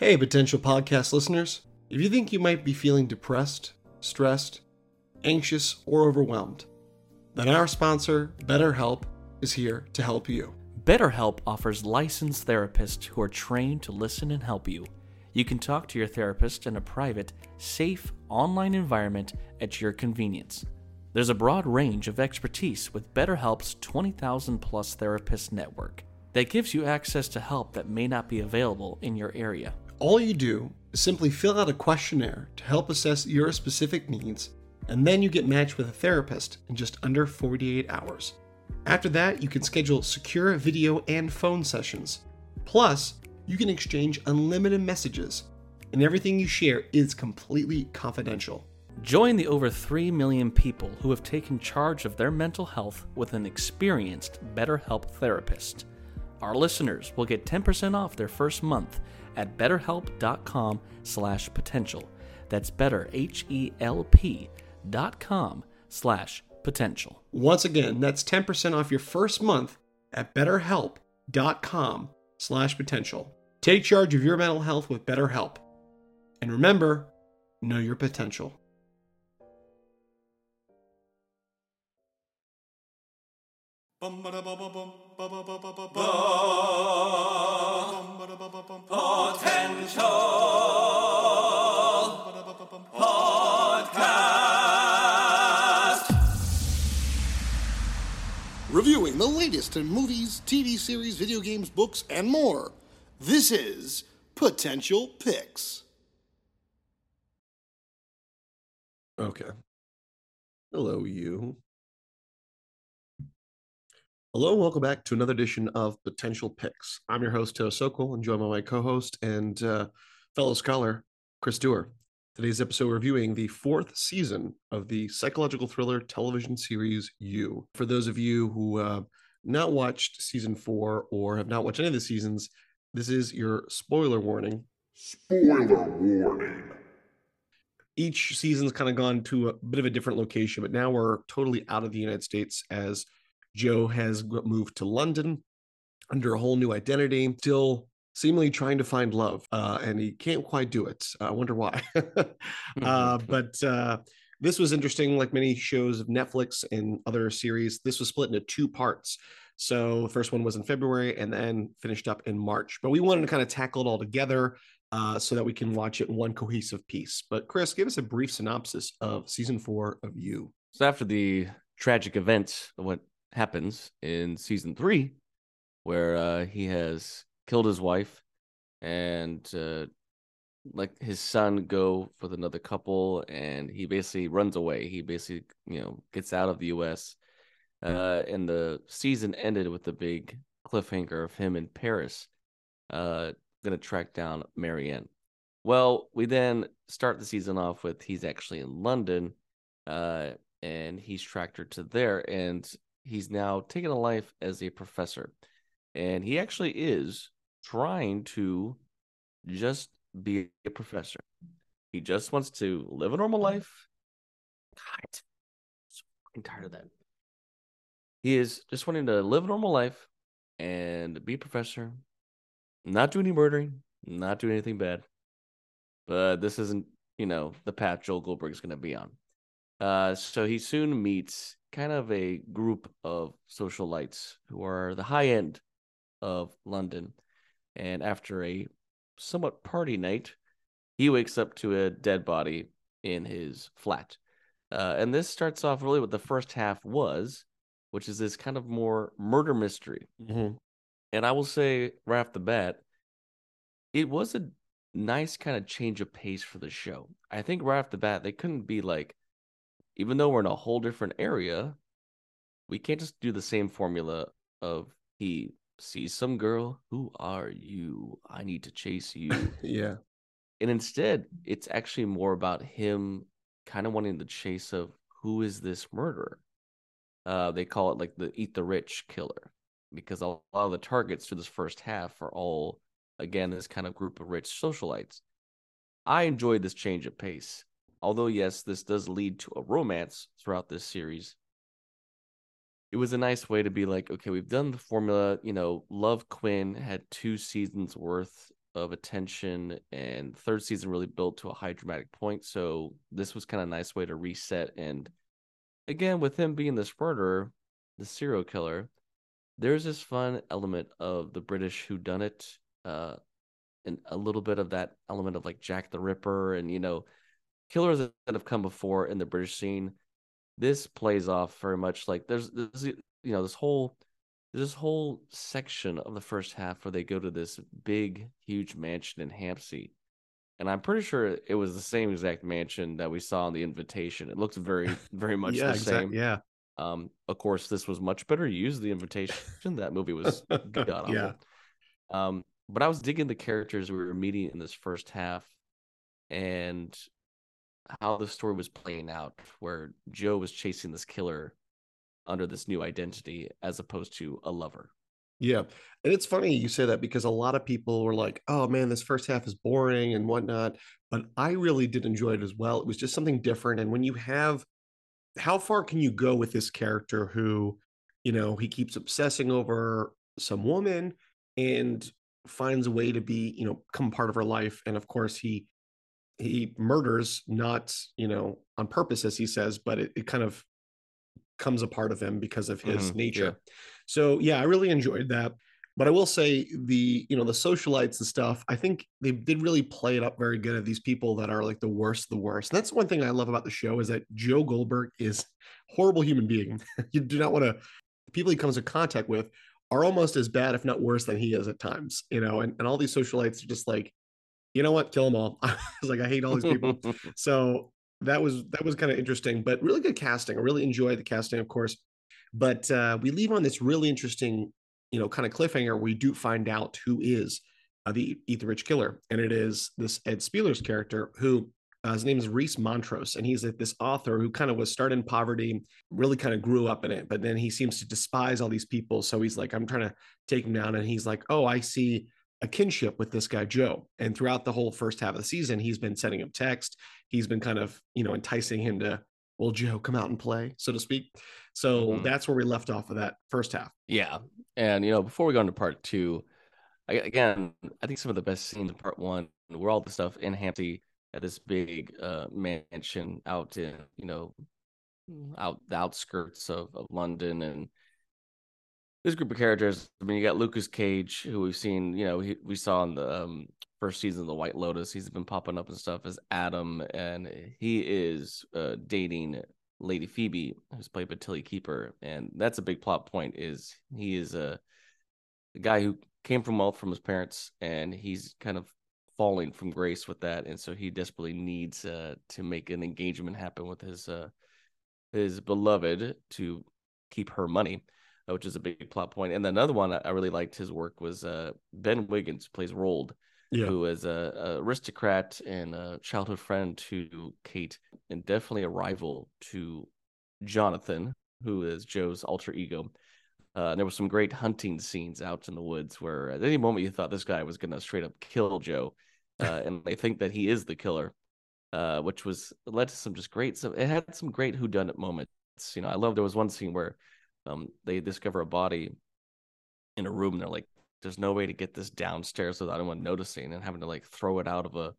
Hey, potential podcast listeners. If you think you might be feeling depressed, stressed, anxious, or overwhelmed, then our sponsor, BetterHelp, is here to help you. BetterHelp offers licensed therapists who are trained to listen and help you. You can talk to your therapist in a private, safe, online environment at your convenience. There's a broad range of expertise with BetterHelp's 20,000 plus therapist network that gives you access to help that may not be available in your area. All you do is simply fill out a questionnaire to help assess your specific needs, and then you get matched with a therapist in just under 48 hours. After that, you can schedule secure video and phone sessions. Plus, you can exchange unlimited messages, and everything you share is completely confidential. Join the over 3 million people who have taken charge of their mental health with an experienced BetterHelp therapist. Our listeners will get 10% off their first month at betterhelp.com slash potential. That's better, H-E-L-P dot com slash potential. Once again, that's 10% off your first month at betterhelp.com slash potential. Take charge of your mental health with BetterHelp. And remember, know your potential. Reviewing the latest in movies, TV series, video games, books, and more. This is Potential Picks. Okay. Hello, you. Hello, and welcome back to another edition of Potential Picks. I'm your host, Teo Sokol, and joined by my co-host and uh, fellow scholar, Chris Dewar. Today's episode we're reviewing the fourth season of the psychological thriller television series You. For those of you who uh, not watched season four or have not watched any of the seasons, this is your spoiler warning. Spoiler warning. Each season's kind of gone to a bit of a different location, but now we're totally out of the United States as Joe has moved to London under a whole new identity, still seemingly trying to find love, uh, and he can't quite do it. I wonder why. uh, but uh, this was interesting, like many shows of Netflix and other series. This was split into two parts. So the first one was in February and then finished up in March. But we wanted to kind of tackle it all together uh, so that we can watch it in one cohesive piece. But Chris, give us a brief synopsis of season four of You. So after the tragic events what happens in season three, where uh, he has killed his wife and uh, his son go with another couple, and he basically runs away. He basically, you know, gets out of the U.S. Uh, and the season ended with the big cliffhanger of him in Paris, uh, gonna track down Marianne. Well, we then start the season off with he's actually in London, uh, and he's tracked her to there, and he's now taken a life as a professor, and he actually is trying to just be a professor. He just wants to live a normal life. God, so fucking tired of that. He is just wanting to live a normal life and be a professor, not do any murdering, not do anything bad. But this isn't, you know, the path Joe Goldberg's going to be on. Uh, so he soon meets kind of a group of socialites who are the high end of London. And after a somewhat party night, he wakes up to a dead body in his flat. Uh, and this starts off really what the first half was, which is this kind of more murder mystery. And I will say right off the bat, it was a nice kind of change of pace for the show. I think right off the bat, they couldn't be like, even though we're in a whole different area, we can't just do the same formula of he sees some girl, who are you? I need to chase you. Yeah. and instead, it's actually more about him kind of wanting the chase of who is this murderer. Uh, they call it like the eat the rich killer because a lot of the targets for this first half are all again this kind of group of rich socialites. I enjoyed this change of pace. Although yes, this does lead to a romance throughout this series. It was a nice way to be like, okay, we've done the formula, you know, Love Quinn had two seasons worth of attention, and third season really built to a high dramatic point. So this was kind of a nice way to reset. And again, with him being this murderer, the serial killer, there's this fun element of the British who done it, uh, and a little bit of that element of like Jack the Ripper, and you know, killers that have come before in the British scene. This plays off very much like there's, there's you know this whole this whole section of the first half where they go to this big, huge mansion in Hampstead. And I'm pretty sure it was the same exact mansion that we saw in the invitation. It looks very, very much yeah, the exact- same. Yeah. Um, of course, this was much better used. The invitation. that movie was god awful. Yeah. Um, but I was digging the characters we were meeting in this first half, and how the story was playing out, where Joe was chasing this killer under this new identity as opposed to a lover. Yeah. And it's funny you say that because a lot of people were like, oh man, this first half is boring and whatnot. But I really did enjoy it as well. It was just something different. And when you have, how far can you go with this character who, you know, he keeps obsessing over some woman and finds a way to be, you know, become part of her life. And of course, he, he murders not, you know, on purpose, as he says, but it, it kind of comes a part of him because of his Mhm, nature. yeah. So yeah, I really enjoyed that. But I will say the you know the socialites and stuff. I think they did really play it up very good of these people that are like the worst, of the worst. And that's one thing I love about the show is that Joe Goldberg is horrible human being. you do not want to. The people he comes in contact with are almost as bad, if not worse, than he is at times. You know, and, and all these socialites are just like, you know what, kill them all. I was like, I hate all these people so that was that was kind of interesting but really good casting i really enjoyed the casting of course but uh we leave on this really interesting you know kind of cliffhanger Where we do find out who is uh, the rich killer and it is this ed Speleers' character who uh, his name is Reese Montrose, and he's this author who kind of was started in poverty, really kind of grew up in it, but then he seems to despise all these people. So he's like, I'm trying to take him down, and he's like, Oh, I see a kinship with this guy Joe. And throughout the whole first half of the season, he's been sending him text. He's been kind of, you know, enticing him to, well, Joe, come out and play, so to speak. So Mhm. that's where we left off of that first half. Yeah, and you know, before we go into part two, I, again, I think some of the best scenes in part one were all the stuff in Hampton at this big uh, mansion out in you know out the outskirts of, of London, and this group of characters. I mean, you got Lukas Gage, who we've seen, you know, he, we saw in the um, first season of The White Lotus. He's been popping up and stuff as Adam, and he is uh, dating Lady Phoebe, who's played by Tilly Keeper, and that's a big plot point. Is he is a, a guy who came from wealth from his parents, and he's kind of falling from grace with that, and so he desperately needs uh, to make an engagement happen with his uh, his beloved to keep her money, which is a big plot point. And then another one I really liked his work was uh, Ben Wiggins plays Roald, Yeah. who is a, a aristocrat and a childhood friend to Kate, and definitely a rival to Jonathan, who is Joe's alter ego. Uh, and there were some great hunting scenes out in the woods where at any moment you thought this guy was going to straight up kill Joe, uh, and they think that he is the killer, uh, which was led to some just great. So it had some great whodunit moments. You know, I love there was one scene where um, they discover a body in a room. And they're like, "There's no way to get this downstairs without anyone noticing," and having to like throw it out of a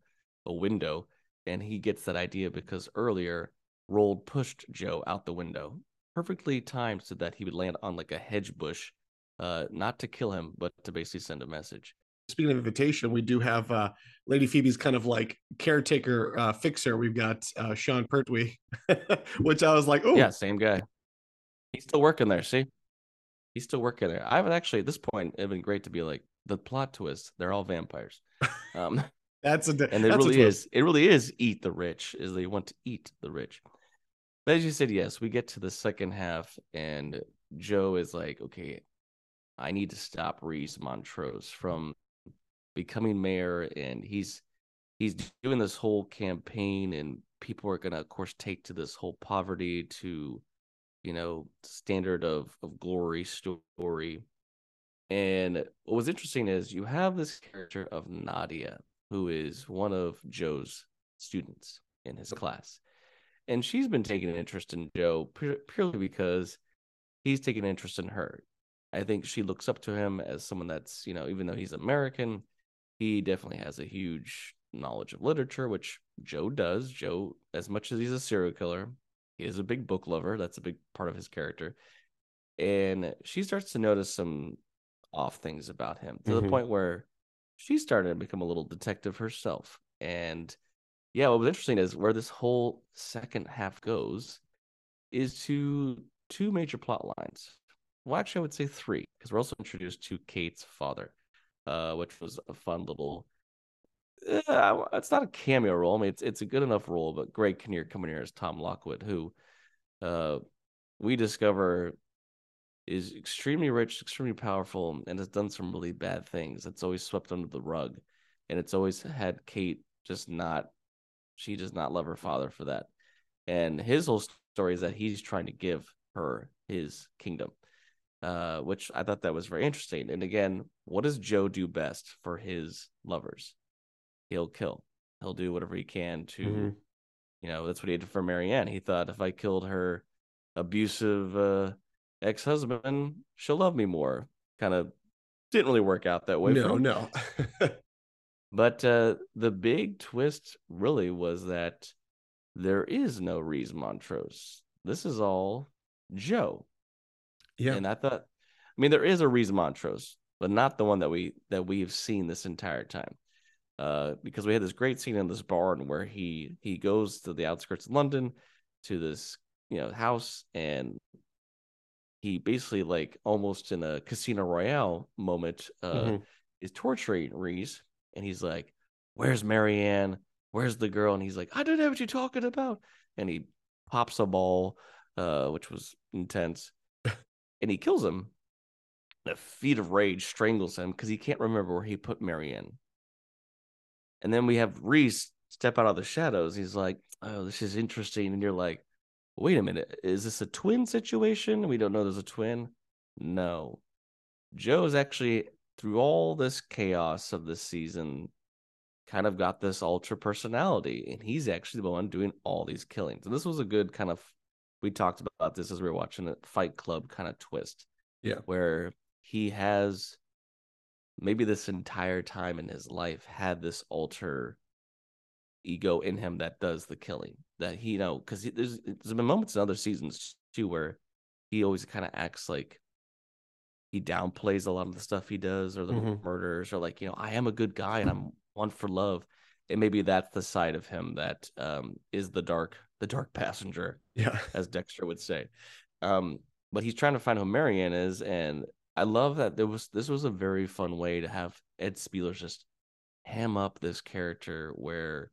a window. And he gets that idea because earlier Roald pushed Joe out the window, perfectly timed so that he would land on like a hedge bush, uh, not to kill him, but to basically send a message. Speaking of invitation, we do have uh, Lady Phoebe's kind of like caretaker uh, fixer. We've got uh, Sean Pertwee, which I was like, oh, Yeah, same guy. He's still working there. See, he's still working there. I would actually at this point it'd been great to be like the plot twist. They're all vampires. Um, that's a and it really is it really is eat the rich is they want to eat the rich but as you said yes we get to the second half and joe is like okay i need to stop reese montrose from becoming mayor and he's he's doing this whole campaign and people are going to of course take to this whole poverty to you know standard of of glory story and what was interesting is you have this character of nadia who is one of Joe's students in his class. And she's been taking an interest in Joe purely because he's taking an interest in her. I think she looks up to him as someone that's, you know, even though he's American, he definitely has a huge knowledge of literature, which Joe does. Joe, as much as he's a serial killer, he is a big book lover. That's a big part of his character. And she starts to notice some off things about him to Mhm. the point where she started to become a little detective herself. And yeah, what was interesting is where this whole second half goes is to two major plot lines. Well, actually, I would say three, because we're also introduced to Kate's father, uh, which was a fun little. Uh, it's not a cameo role. I mean, it's it's a good enough role, but Greg Kinnear coming here as Tom Lockwood, who uh, we discover is extremely rich, extremely powerful, and has done some really bad things. It's always swept under the rug, and it's always had Kate just not. She does not love her father for that, and his whole story is that he's trying to give her his kingdom, uh, which I thought that was very interesting. And again, what does Joe do best for his lovers? He'll kill. He'll do whatever he can to, Mhm. you know, that's what he did for Marianne. He thought if I killed her abusive uh, ex husband, she'll love me more. Kind of didn't really work out that way. for no, no. But uh, the big twist really was that there is no Reese Montrose. This is all Joe. yeah. And I thought, I mean, there is a Reese Montrose, but not the one that we that we've seen this entire time. Uh, because we had this great scene in this barn where he he goes to the outskirts of London to this you know house and he basically like almost in a casino royale moment uh Mhm. is torturing Reese and he's like, Where's Marianne? Where's the girl? And he's like, I don't know what you're talking about. And he pops a ball, uh, which was intense, and he kills him. A feat of rage strangles him because he can't remember where he put Marianne. And then we have Reese step out of the shadows. He's like, Oh, this is interesting. And you're like, Wait a minute, is this a twin situation? We don't know there's a twin. No. Joe's actually, through all this chaos of this season, kind of got this ultra personality. And he's actually the one doing all these killings. And this was a good kind of, we talked about this as we were watching it, Fight Club kind of twist. Yeah. Where he has maybe this entire time in his life had this alter ego in him that does the killing that he you know because there's there's been moments in other seasons too where he always kind of acts like he downplays a lot of the stuff he does or the Mhm. murders or like you know i am a good guy and i'm one for love and maybe that's the side of him that um is the dark the dark passenger Yeah. as Dexter would say. Um, but he's trying to find who Marianne is, and I love that there was this was a very fun way to have Ed Speleers just ham up this character where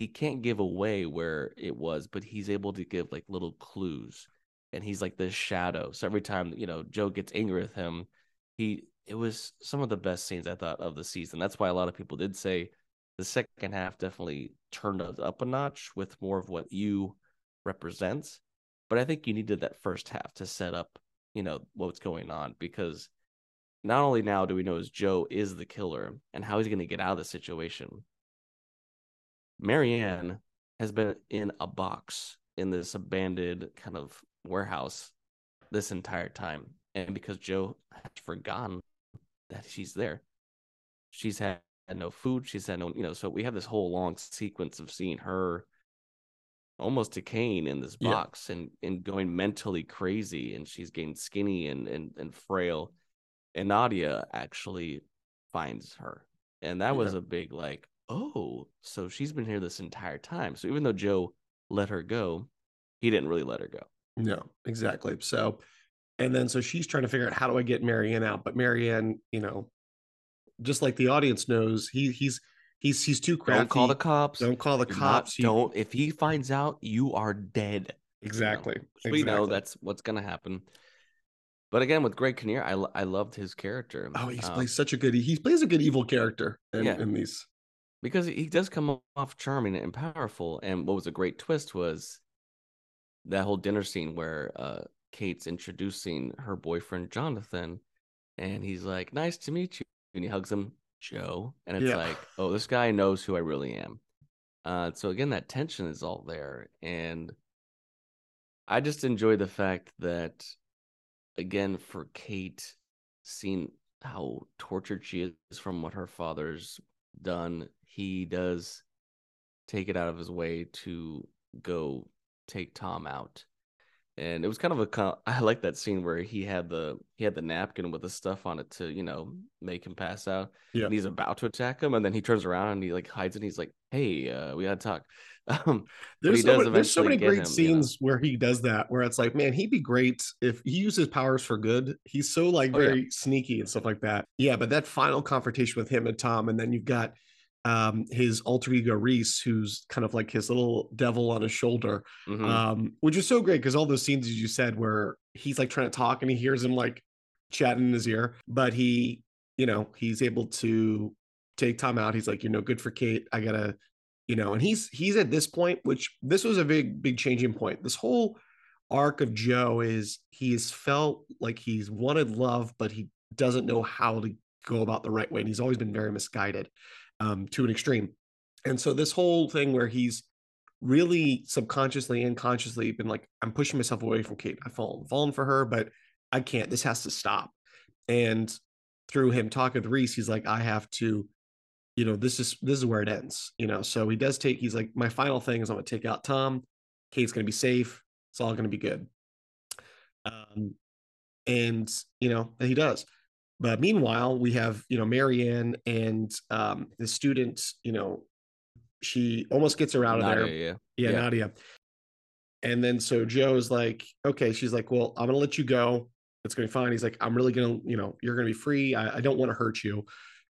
he can't give away where it was, but he's able to give like little clues, and he's like this shadow. So every time you know Joe gets angry with him, he it was some of the best scenes I thought of the season. That's why a lot of people did say the second half definitely turned it up a notch with more of what you represents. But I think you needed that first half to set up, you know, what's going on because not only now do we know is Joe is the killer and how he's going to get out of the situation. Marianne has been in a box in this abandoned kind of warehouse this entire time. And because Joe has forgotten that she's there, she's had no food. She's had no, you know, so we have this whole long sequence of seeing her almost decaying in this Yeah. box and and going mentally crazy and she's getting skinny and and, and frail and nadia actually finds her and that was a big like oh so she's been here this entire time so even though joe let her go he didn't really let her go No, exactly. So, and then so she's trying to figure out how do I get Marianne out? But Marianne, you know, just like the audience knows, he he's he's he's too crafty. don't call the cops Don't call the not- cops. He- don't if he finds out you are dead exactly. So we know that's what's gonna happen. But again, with Greg Kinnear, I I loved his character. Oh, he um, plays such a good. He plays a good evil character in, Yeah. in these. because he does come off charming and powerful. And what was a great twist was that whole dinner scene where uh, Kate's introducing her boyfriend Jonathan, and he's like, "Nice to meet you," and he hugs him, Joe, and it's Yeah. like, "Oh, this guy knows who I really am." Uh, so again, that tension is all there, and I just enjoy the fact that, again, for Kate, seeing how tortured she is from what her father's done, he does take it out of his way to go take Tom out. And it was kind of a I like that scene where he had the he had the napkin with the stuff on it to you know make him pass out. Yeah. And he's about to attack him, and then he turns around and he like hides. And he's like, "Hey, uh, we gotta talk." Um, There's so, many, there's so many great him, you know. scenes where he does that, where it's like, man, he'd be great if he uses powers for good. He's so like Oh, yeah. very sneaky and stuff like that. Yeah, but that final confrontation with him and Tom, and then you've got um his alter ego Reese, who's kind of like his little devil on his shoulder, Mhm. um, which is so great because all those scenes as you said where he's like trying to talk and he hears him like chatting in his ear, but he, you know, he's able to take Tom out. He's like, you know, good for Kate. I gotta, you know, and he's he's at this point, which this was a big, big changing point. This whole arc of Joe is he has felt like he's wanted love, but he doesn't know how to go about the right way. And he's always been very misguided um, to an extreme. And so this whole thing where he's really subconsciously and consciously been like, I'm pushing myself away from Kate. I've fallen, fallen for her, but I can't. This has to stop. And through him talking with Reese, he's like, I have to, you know, this is this is where it ends. You know, so he does take, he's like, my final thing is I'm gonna take out Tom. Kate's gonna be safe. It's all gonna be good. Um, and you know, and he does. But meanwhile, we have, you know, Marianne and um the student, you know, she almost gets her out of there. Yeah. Yeah, Yeah. Nadia. And then so Joe's like, okay, she's like, well, I'm gonna let you go. It's gonna be fine. He's like, I'm really gonna, you know, you're gonna be free. I, I don't want to hurt you.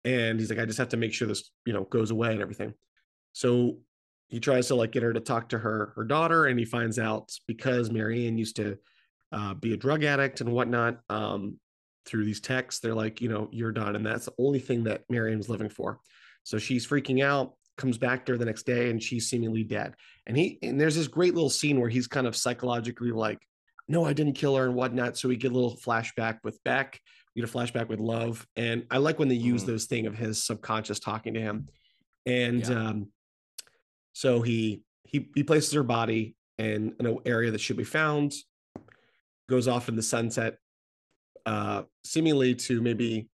And he's like, I just have to make sure this, you know, goes away and everything. So he tries to like get her to talk to her her daughter, and he finds out because Marianne used to uh, be a drug addict and whatnot. Um, through these texts, they're like, you know, you're done, and that's the only thing that Miriam's living for. So she's freaking out. Comes back to her the next day, and she's seemingly dead. And he and there's this great little scene where he's kind of psychologically like, no, I didn't kill her and whatnot. So we get a little flashback with Beck. We get a flashback with Love, and I like when they use Mhm. those thing of his subconscious talking to him. And Yeah. um, so he he he places her body in an area that should be found, goes off in the sunset, uh, seemingly to maybe,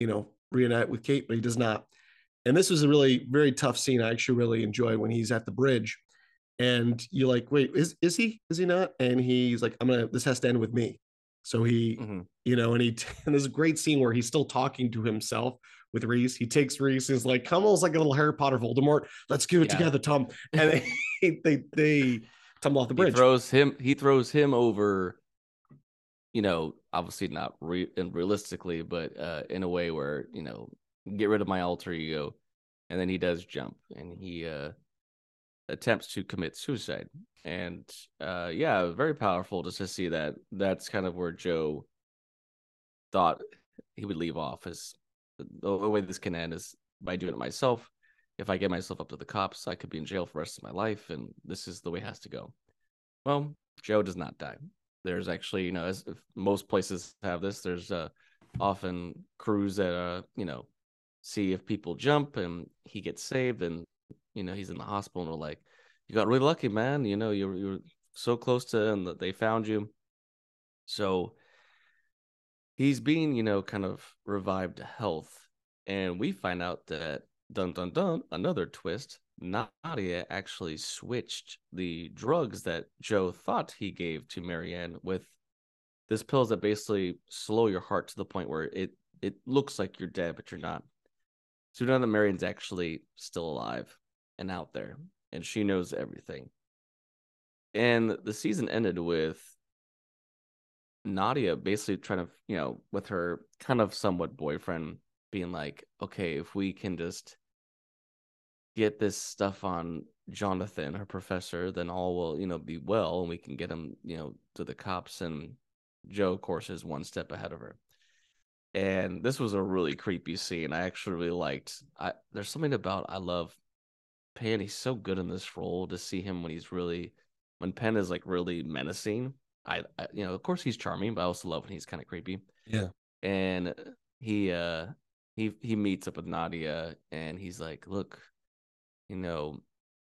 you know, reunite with Kate, but he does not. And this was a really very tough scene. I actually really enjoy when he's at the bridge, and you're like, wait, is is he? Is he not? And he's like, I'm gonna. This has to end with me. So he, Mhm. you know, and he and there's a great scene where he's still talking to himself with Reese. He takes Reese, is like, come almost like a little Harry Potter Voldemort. Let's do it Yeah. together, Tom. And they they, they tumble off the bridge. He throws him. He throws him over. You know, obviously not re- and realistically, but uh, in a way where you know, get rid of my alter ego, and then he does jump and he uh, attempts to commit suicide. And uh, yeah, very powerful just to see that. That's kind of where Joe thought he would leave off. As the, the way this can end is by doing it myself. If I get myself up to the cops, I could be in jail for the rest of my life, and this is the way it has to go. Well, Joe does not die. There's actually, you know, as most places have this, there's uh, often crews that, uh, you know, see if people jump and he gets saved, and you know he's in the hospital, and we're like, "You got really lucky, man. You know, you're you're so close to, and that they found you." So he's being, you know, kind of revived to health, and we find out that dun dun dun, another twist. Nadia actually switched the drugs that Joe thought he gave to Marianne with this pills that basically slow your heart to the point where it it looks like you're dead, but you're not. So now that Marianne's actually still alive and out there, and she knows everything. And the season ended with Nadia basically trying to, you know, with her kind of somewhat boyfriend being like, okay, if we can just get this stuff on Jonathan, her professor, then all will, you know, be well and we can get him, you know, to the cops. And Joe, of course, is one step ahead of her. And this was a really creepy scene. I actually really liked. I there's something about I love Penn. He's so good in this role to see him when he's really when Penn is like really menacing. I, I you know, of course he's charming, but I also love when he's kind of creepy. Yeah. And he uh he he meets up with Nadia and he's like, "Look, you know,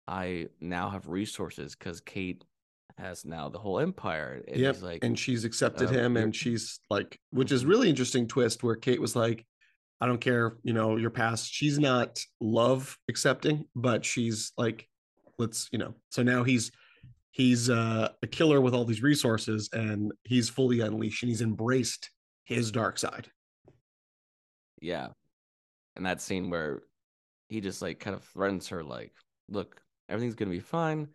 I now have resources because Kate has now the whole empire. And Yep. like, and she's accepted um, him and she's like which is really interesting twist where kate was like i don't care you know your past she's not love accepting but she's like let's you know so now he's he's uh, a killer with all these resources and he's fully unleashed and he's embraced his dark side yeah. And that scene where he just like kind of threatens her, like, look, everything's gonna be fine.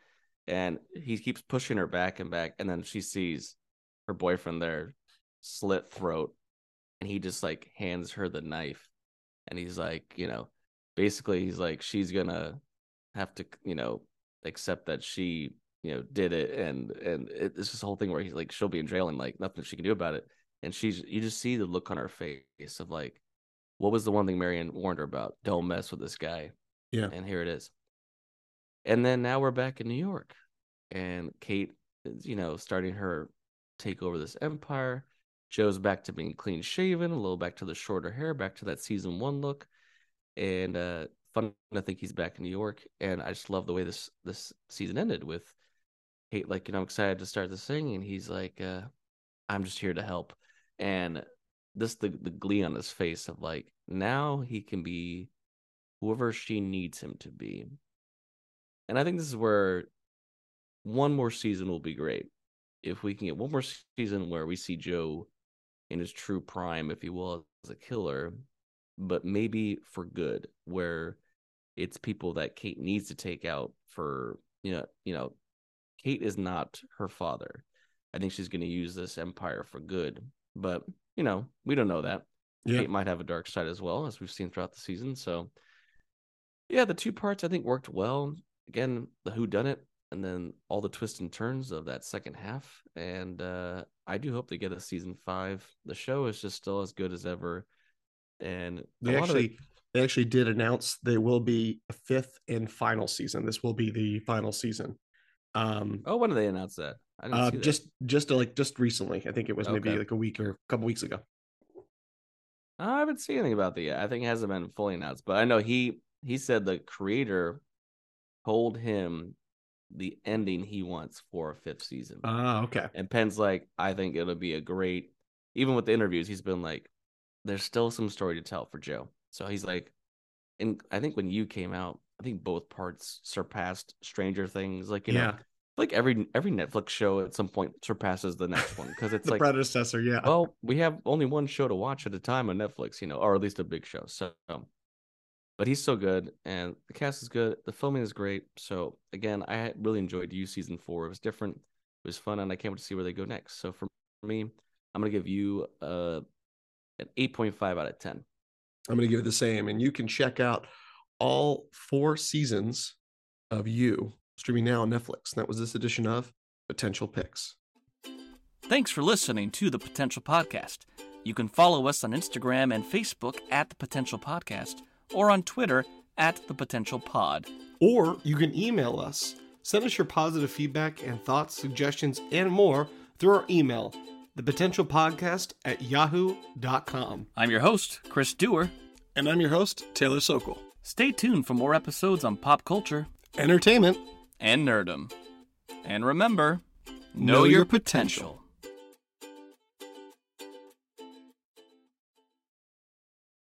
And he keeps pushing her back and back, and then she sees her boyfriend there slit throat, and he just like hands her the knife. And he's like, you know, basically he's like, she's gonna have to, you know, accept that she, you know, did it and and it, it's this whole thing where he's like she'll be in jail and like nothing she can do about it. And she's you just see the look on her face of like what was the one thing Marion warned her about? Don't mess with this guy. Yeah. And here it is. And then now we're back in New York. And Kate is, you know, starting her take over this empire. Joe's back to being clean shaven, a little back to the shorter hair, back to that season one look. And uh fun to think he's back in New York. And I just love the way this this season ended with Kate, like, you know, I'm excited to start the thing. And he's like, uh, I'm just here to help. And this the the glee on his face of like now he can be whoever she needs him to be. And I think this is where one more season will be great. If we can get one more season where we see Joe in his true prime, if he will, as a killer, but maybe for good, where it's people that Kate needs to take out for you know, you know, Kate is not her father. I think she's going to use this empire for good, but you know, we don't know that. yeah Kate might have a dark side as well, as we've seen throughout the season. So, yeah, the two parts I think worked well. Again, the who done it, and then all the twists and turns of that second half. And uh, I do hope they get a season five. The show is just still as good as ever. And they lot of it- actually they actually did announce there will be a fifth and final season this will be the final season um oh, when did they announce that? Uh just just like just recently i think it was maybe Okay. like a week or a couple weeks ago I haven't seen anything about that yet. I think it hasn't been fully announced, but I know he he said the creator told him the ending he wants for a fifth season. ah okay and Penn's like, I think it'll be a great. Even with the interviews, he's been like, there's still some story to tell for Joe. So he's like, and I think when you came out, I think both parts surpassed Stranger Things. Like you know, yeah like every every Netflix show at some point surpasses the next one because it's the like predecessor yeah well, we have only one show to watch at a time on Netflix, you know, or at least a big show. So, but he's so good, and the cast is good. The filming is great. So, again, I really enjoyed you season four. It was different, it was fun, and I can't wait to see where they go next. So, for me, I'm gonna give you uh, an 8.5 out of 10. I'm going to give it the same. And you can check out all four seasons of You streaming now on Netflix. And that was this edition of Potential Picks. Thanks for listening to the Potential Podcast. You can follow us on Instagram and Facebook at the Potential Podcast or on Twitter at the Potential Pod. Or you can email us. Send us your positive feedback and thoughts, suggestions, and more through our email, thepotentialpodcast at yahoo.com. I'm your host, Chris Dewar. And I'm your host, Taylor Sokol. Stay tuned for more episodes on pop culture Entertainment. And nerdom. And remember, Know know, your your potential.